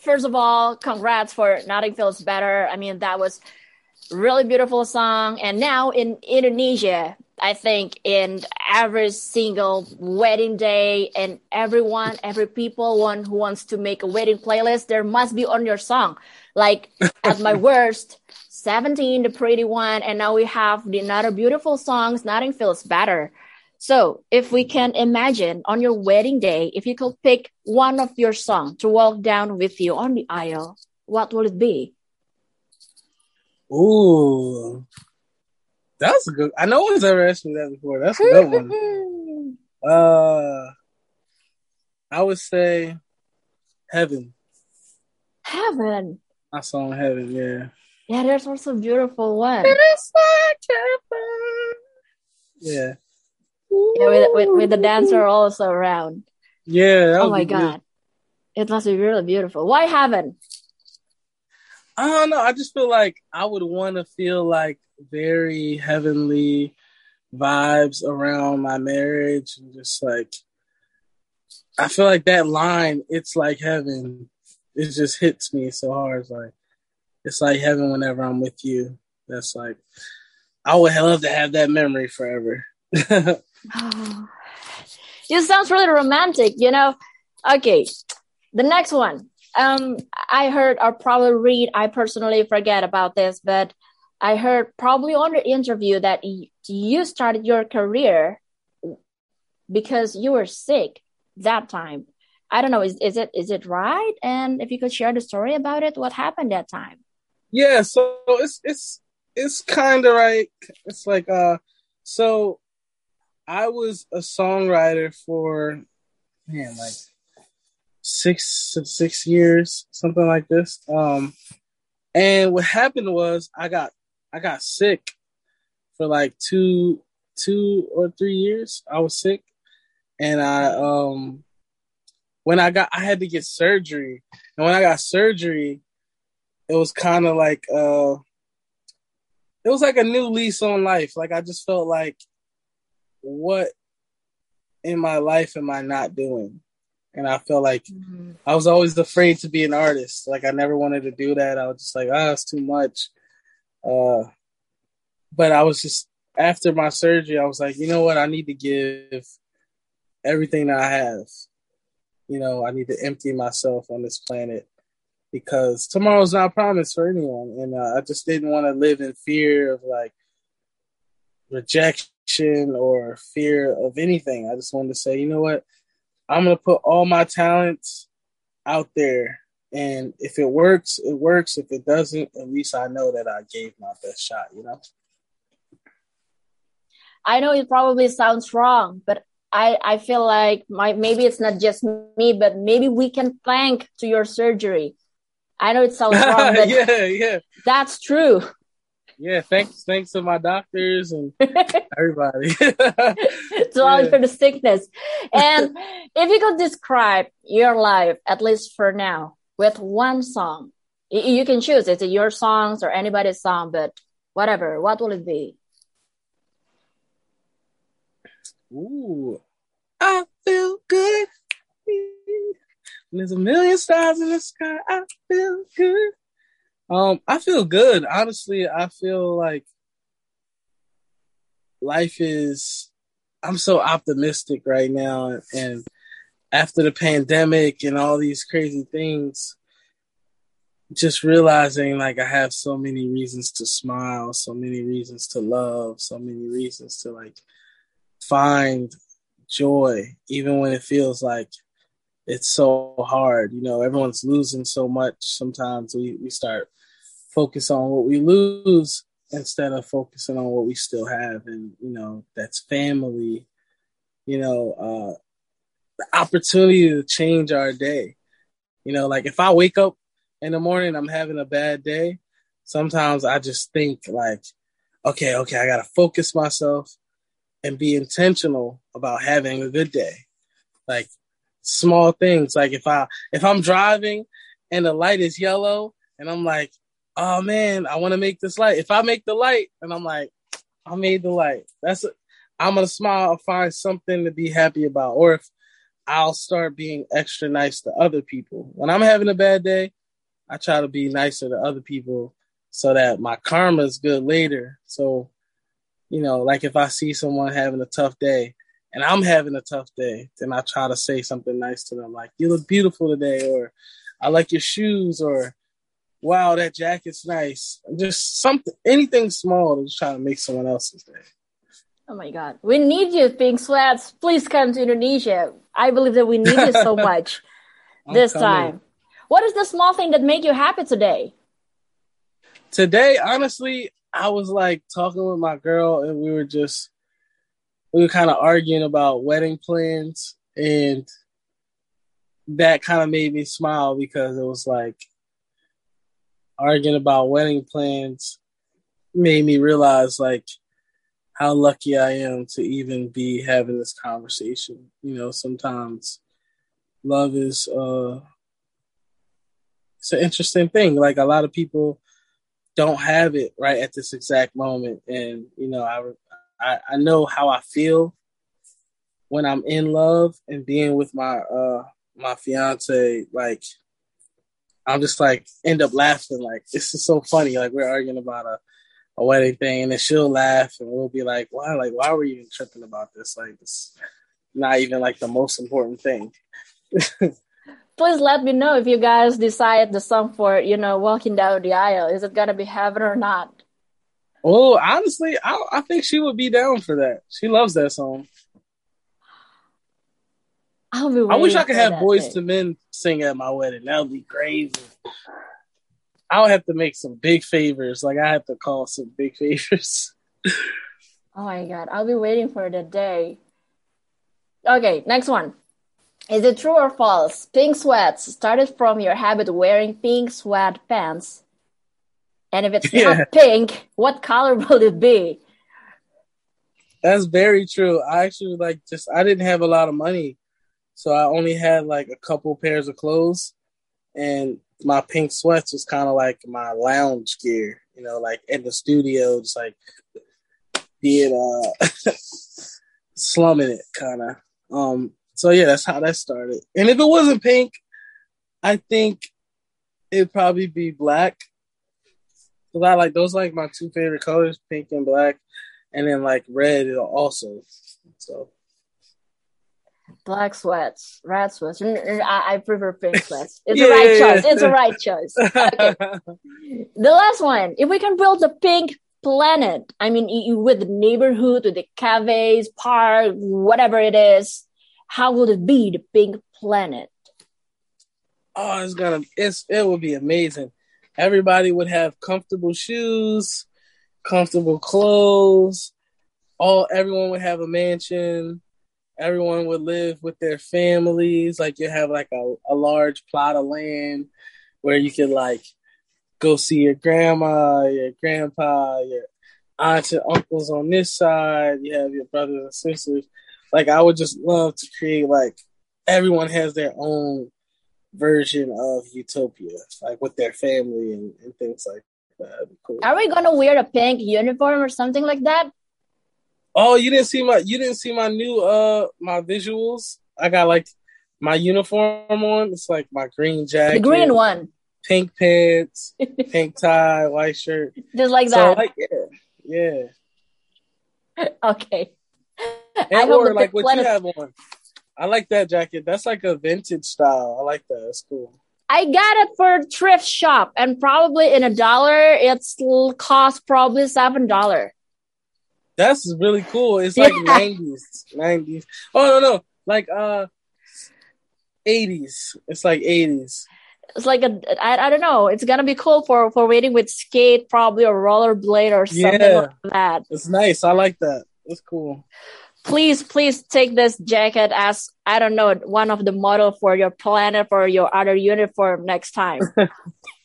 first of all, congrats for Nothing Feels Better. I mean, that was really beautiful song. And now in Indonesia, I think in every single wedding day and everyone, every people one who wants to make a wedding playlist, there must be on your song. Like at my worst, 17, the pretty one. And now we have the another beautiful songs. Nothing feels better. So if we can imagine on your wedding day, if you could pick one of your song to walk down with you on the aisle, what will it be? Ooh, that's a good. I know one's ever asked me that before. That's a good one. uh, I would say Heaven. Heaven. I saw Heaven. Yeah. Yeah, there's also a beautiful one. It is like heaven. Yeah. Yeah, with, with with the dancer also around. Yeah. Oh my god, it must be really beautiful. Why Heaven? I don't know. I just feel like I would want to feel like very heavenly vibes around my marriage and just like I feel like that line, it's like heaven. It just hits me so hard. It's like it's like heaven whenever I'm with you. That's like I would love to have that memory forever. oh. It sounds really romantic, you know. Okay, the next one. Um, I heard or probably read. I personally forget about this, but I heard probably on the interview that you started your career because you were sick that time. I don't know. Is is it is it right? And if you could share the story about it, what happened that time? Yeah, so it's it's it's kind of right. It's like uh, so I was a songwriter for man like six six years, something like this. Um, and what happened was I got I got sick for like two two or three years. I was sick, and I um when I got I had to get surgery, and when I got surgery, it was kind of like uh it was like a new lease on life. Like I just felt like what in my life am I not doing? And I felt like mm-hmm. I was always afraid to be an artist. Like I never wanted to do that. I was just like, ah, oh, it's too much. Uh, but I was just after my surgery, I was like, you know what? I need to give everything that I have. You know, I need to empty myself on this planet because tomorrow's not promised for anyone, and uh, I just didn't want to live in fear of like rejection or fear of anything. I just wanted to say, you know what? I'm gonna put all my talents out there and if it works, it works. If it doesn't, at least I know that I gave my best shot, you know? I know it probably sounds wrong, but I, I feel like my, maybe it's not just me, but maybe we can thank to your surgery. I know it sounds wrong, but yeah, yeah, that's true. Yeah, thanks, thanks to my doctors and everybody. to all for the sickness. And if you could describe your life, at least for now, with one song. You can choose. Is it your songs or anybody's song, but whatever. What will it be? Ooh, I feel good. There's a million stars in the sky. I feel good. Um, I feel good. Honestly, I feel like life is. I'm so optimistic right now, and after the pandemic and all these crazy things, just realizing like I have so many reasons to smile, so many reasons to love, so many reasons to like find joy, even when it feels like it's so hard. You know, everyone's losing so much. Sometimes we, we start focus on what we lose instead of focusing on what we still have. And, you know, that's family, you know, uh, the opportunity to change our day. You know, like if I wake up in the morning, I'm having a bad day. Sometimes I just think like, okay, okay, I gotta focus myself and be intentional about having a good day. Like small things. Like if I if I'm driving and the light is yellow and I'm like, oh man, I want to make this light. If I make the light and I'm like, I made the light. That's I'm gonna smile. find something to be happy about. Or if I'll start being extra nice to other people. When I'm having a bad day, I try to be nicer to other people so that my karma is good later. So, you know, like if I see someone having a tough day and I'm having a tough day, then I try to say something nice to them, like, you look beautiful today, or I like your shoes, or wow, that jacket's nice. Just something, anything small to try to make someone else's day. Oh my God. We need you, Pink Sweats. Please come to Indonesia. I believe that we need you so much this coming. time. What is the small thing that made you happy today? Today, honestly, I was like talking with my girl and we were just we were kind of arguing about wedding plans and that kind of made me smile because it was like arguing about wedding plans made me realize like how lucky I am to even be having this conversation. You know, sometimes love is uh it's an interesting thing. Like a lot of people don't have it right at this exact moment and you know I I, I know how I feel when I'm in love and being with my uh my fiance, like I'm just like end up laughing. Like this is so funny. Like we're arguing about a, a wedding thing, and then she'll laugh, and we'll be like, "Why? Like why were you even tripping about this? Like it's not even like the most important thing." Please let me know if you guys decide the song for you know walking down the aisle. Is it gonna be heaven or not? Oh, honestly, I I think she would be down for that. She loves that song. I wish I could have Boyz II Men sing at my wedding. That would be crazy. I would have to make some big favors. Like I have to call some big favors. oh my god, I'll be waiting for the day. Okay, next one. Is it true or false? Pink sweats started from your habit wearing pink sweatpants and if it's yeah. not pink, what color will it be? That's very true. I actually like just I didn't have a lot of money. So I only had like a couple pairs of clothes and my pink sweats was kind of like my lounge gear, you know, like in the studio, just like being uh slumming it kind of. Um so yeah, that's how that started. And if it wasn't pink, I think it'd probably be black Cause I like those like my two favorite colors, pink and black, and then like red also. So black sweats, red sweats. Mm, mm, I, I prefer pink sweats. It's yeah, the right yeah, choice. Yeah. It's the right choice. Okay. the last one. If we can build a pink planet, I mean, with the neighborhood, with the cafes, park, whatever it is, how would it be the pink planet? Oh, it's gonna. It's it would be amazing everybody would have comfortable shoes, comfortable clothes. All everyone would have a mansion. Everyone would live with their families. Like you have like a, a large plot of land where you could like go see your grandma, your grandpa, your aunts and uncles on this side. You have your brothers and sisters. Like I would just love to create like everyone has their own version of Utopia, like with their family and, and things like that. Cool. Are we gonna wear a pink uniform or something like that? Oh, you didn't see my you didn't see my new uh my visuals. I got like my uniform on. It's like my green jacket, the green one, pink pants, pink tie, white shirt, just like that. like yeah, yeah. okay. And or like what you have on. I like that jacket. That's like a vintage style. I like that. That's cool. I got it for thrift shop and probably in a dollar, it's cost probably seven dollar. That's really cool. It's like nineties, yeah. nineties. Oh no, no, like uh, eighties. It's like eighties. It's like a I, I don't know. It's gonna be cool for for waiting with skate probably or rollerblade or something yeah. like that. It's nice. I like that. It's cool please please take this jacket as i don't know one of the model for your planet for your other uniform next time